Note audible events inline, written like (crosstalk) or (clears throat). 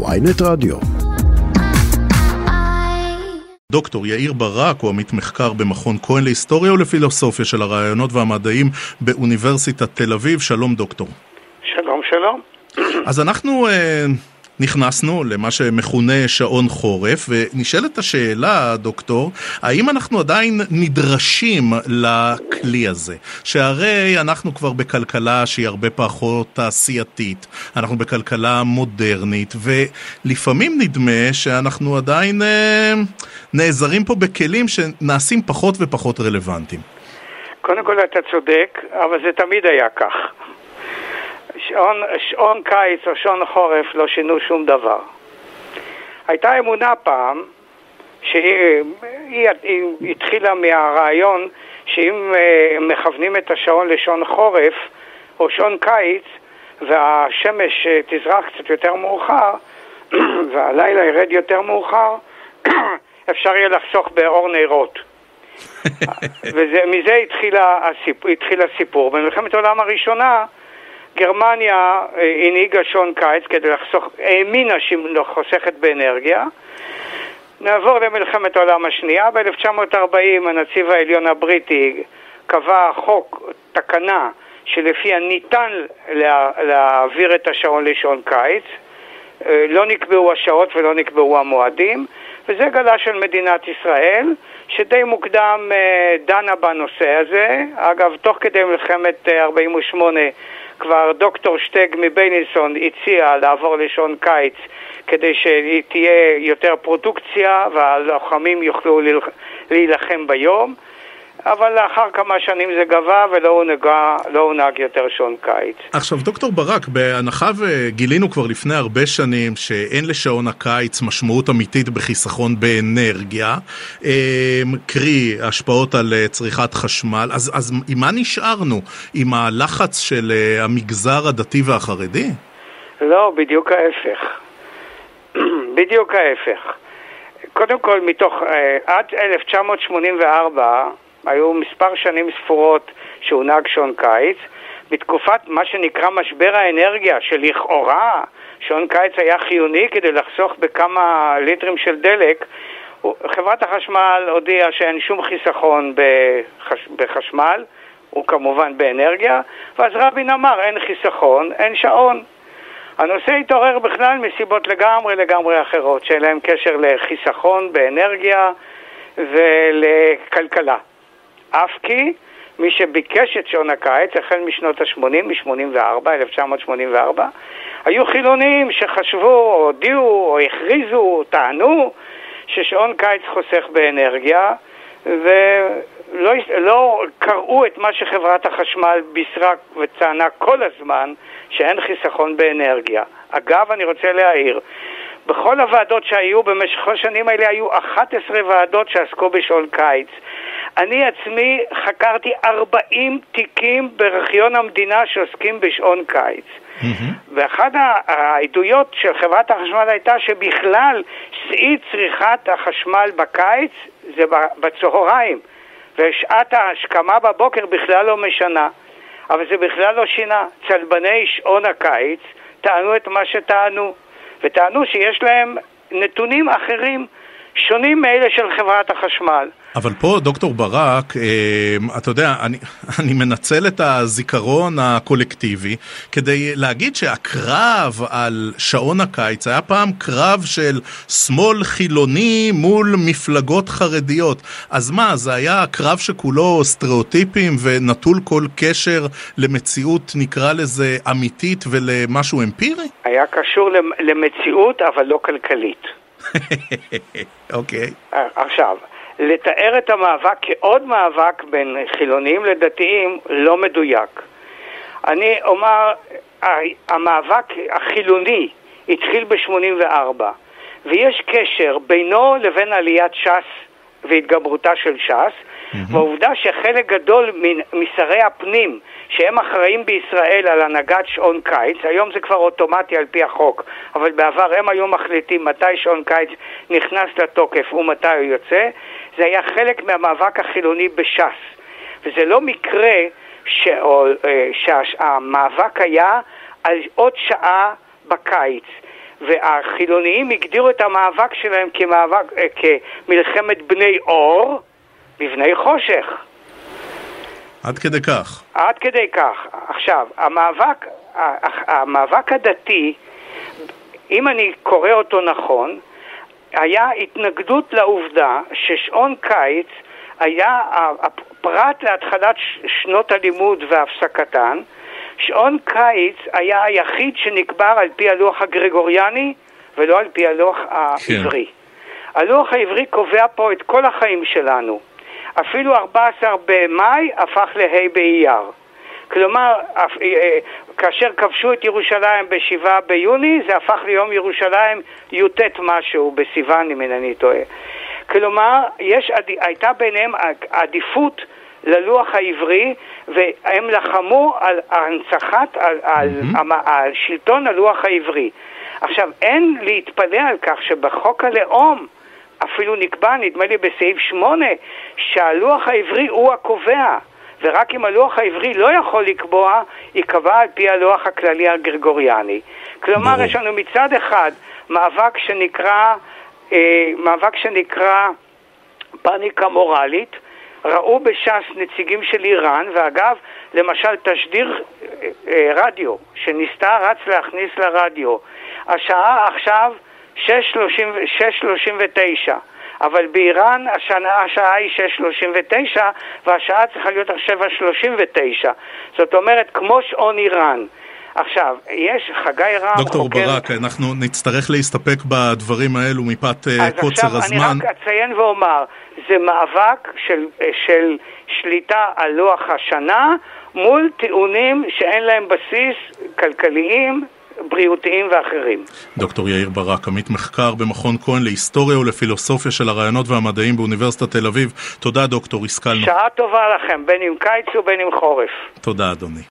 ויינט רדיו. דוקטור יאיר ברק הוא עמית מחקר במכון כהן להיסטוריה ולפילוסופיה של הרעיונות והמדעים באוניברסיטת תל אביב. שלום דוקטור. שלום שלום. אז אנחנו אה, נכנסנו למה שמכונה שעון חורף, ונשאלת השאלה, דוקטור, האם אנחנו עדיין נדרשים לכלי הזה? שהרי אנחנו כבר בכלכלה שהיא הרבה פחות תעשייתית, אנחנו בכלכלה מודרנית, ולפעמים נדמה שאנחנו עדיין אה, נעזרים פה בכלים שנעשים פחות ופחות רלוונטיים. קודם כל אתה צודק, אבל זה תמיד היה כך. שעון, שעון קיץ או שעון חורף לא שינו שום דבר. הייתה אמונה פעם שהיא היא, היא התחילה מהרעיון שאם uh, מכוונים את השעון לשעון חורף או שעון קיץ והשמש uh, תזרח קצת יותר מאוחר (clears throat) והלילה ירד יותר מאוחר, (clears throat) אפשר יהיה לחסוך באור נרות. (laughs) ומזה התחיל הסיפור. במלחמת העולם הראשונה גרמניה אה, הנהיגה שעון קיץ כדי לחסוך, האמינה שהיא חוסכת באנרגיה. נעבור למלחמת העולם השנייה. ב-1940 הנציב העליון הבריטי קבע חוק, תקנה, שלפיה ניתן לה, להעביר את השעון לשעון קיץ. אה, לא נקבעו השעות ולא נקבעו המועדים, וזה גלה של מדינת ישראל, שדי מוקדם אה, דנה בנושא הזה. אגב, תוך כדי מלחמת 48' כבר דוקטור שטג מבייניסון הציע לעבור לשעון קיץ כדי שתהיה יותר פרודוקציה והלוחמים יוכלו להילחם ביום. אבל לאחר כמה שנים זה גבה ולא הונהג, לא הונהג יותר שעון קיץ. עכשיו דוקטור ברק, בהנחה וגילינו כבר לפני הרבה שנים שאין לשעון הקיץ משמעות אמיתית בחיסכון באנרגיה, אמ, קרי השפעות על אה, צריכת חשמל, אז, אז עם מה נשארנו? עם הלחץ של אה, המגזר הדתי והחרדי? לא, בדיוק ההפך. (clears throat) בדיוק ההפך. קודם כל, מתוך, אה, עד 1984 היו מספר שנים ספורות שהונהג שעון קיץ. בתקופת מה שנקרא משבר האנרגיה, שלכאורה שעון קיץ היה חיוני כדי לחסוך בכמה ליטרים של דלק, חברת החשמל הודיעה שאין שום חיסכון בחש... בחשמל, וכמובן באנרגיה, ואז רבין אמר אין חיסכון, אין שעון. הנושא התעורר בכלל מסיבות לגמרי לגמרי אחרות, שאין להם קשר לחיסכון באנרגיה ולכלכלה. אף כי מי שביקש את שעון הקיץ, החל משנות ה-80, מ-84, 1984, היו חילונים שחשבו, או הודיעו, או הכריזו, או טענו, ששעון קיץ חוסך באנרגיה, ולא לא קראו את מה שחברת החשמל בישרה וטענה כל הזמן, שאין חיסכון באנרגיה. אגב, אני רוצה להעיר, בכל הוועדות שהיו במשך השנים האלה היו 11 ועדות שעסקו בשעון קיץ. אני עצמי חקרתי 40 תיקים בארכיון המדינה שעוסקים בשעון קיץ. Mm-hmm. ואחת העדויות של חברת החשמל הייתה שבכלל שיא צריכת החשמל בקיץ זה בצהריים, ושעת ההשכמה בבוקר בכלל לא משנה. אבל זה בכלל לא שינה. צלבני שעון הקיץ טענו את מה שטענו, וטענו שיש להם נתונים אחרים שונים מאלה של חברת החשמל. אבל פה, דוקטור ברק, אה, אתה יודע, אני, (laughs) אני מנצל את הזיכרון הקולקטיבי כדי להגיד שהקרב על שעון הקיץ היה פעם קרב של שמאל חילוני מול מפלגות חרדיות. אז מה, זה היה קרב שכולו סטריאוטיפים ונטול כל קשר למציאות, נקרא לזה, אמיתית ולמשהו אמפירי? היה קשור למציאות, אבל לא כלכלית. (laughs) אוקיי. okay. עכשיו, לתאר את המאבק כעוד מאבק בין חילונים לדתיים לא מדויק. אני אומר, המאבק החילוני התחיל ב-84, ויש קשר בינו לבין עליית ש"ס והתגברותה של ש"ס, mm-hmm. והעובדה שחלק גדול משרי הפנים, שהם אחראים בישראל על הנהגת שעון קיץ, היום זה כבר אוטומטי על פי החוק, אבל בעבר הם היו מחליטים מתי שעון קיץ נכנס לתוקף ומתי הוא יוצא, זה היה חלק מהמאבק החילוני בש"ס. וזה לא מקרה. אה, שהמאבק היה על עוד שעה בקיץ. והחילוניים הגדירו את המאבק שלהם כמאבק, אה, כמלחמת בני אור בבני חושך. עד כדי כך. עד כדי כך. עכשיו, המאבק, המאבק הדתי, אם אני קורא אותו נכון, היה התנגדות לעובדה ששעון קיץ היה פרט להתחלת שנות הלימוד והפסקתן, שעון קיץ היה היחיד שנקבר על פי הלוח הגרגוריאני ולא על פי הלוח העברי. כן. הלוח העברי קובע פה את כל החיים שלנו. אפילו 14 במאי הפך לה' באייר. כלומר, אה, כאשר כבשו את ירושלים ב-7 ביוני, זה הפך ליום ירושלים י"ט משהו בסיוון, אם אינני טועה. כלומר, יש, הייתה ביניהם עדיפות ללוח העברי, והם לחמו על הנצחת, על, על, mm-hmm. על שלטון הלוח העברי. עכשיו, אין להתפלא על כך שבחוק הלאום אפילו נקבע, נדמה לי בסעיף 8, שהלוח העברי הוא הקובע. ורק אם הלוח העברי לא יכול לקבוע, ייקבע על פי הלוח הכללי הגרגוריאני. כלומר, ברור. יש לנו מצד אחד מאבק שנקרא, אה, מאבק שנקרא פאניקה מורלית, ראו בש"ס נציגים של איראן, ואגב, למשל תשדיר אה, אה, רדיו שניסתה רץ להכניס לרדיו. השעה עכשיו 6.39, אבל באיראן השנה, השעה היא 6.39 והשעה צריכה להיות 7.39. זאת אומרת, כמו שעון איראן. עכשיו, יש חגי רם... דוקטור חוקר... ברק, אנחנו נצטרך להסתפק בדברים האלו מפאת אה, קוצר הזמן. אז עכשיו אני רק אציין ואומר, זה מאבק של, אה, של שליטה על לוח השנה מול טיעונים שאין להם בסיס כלכליים, בריאותיים ואחרים. דוקטור יאיר ברק, עמית מחקר במכון כהן להיסטוריה ולפילוסופיה של הרעיונות והמדעים באוניברסיטת תל אביב. תודה דוקטור, השכלנו. שעה טובה לכם, בין אם קיץ ובין אם חורף. תודה אדוני.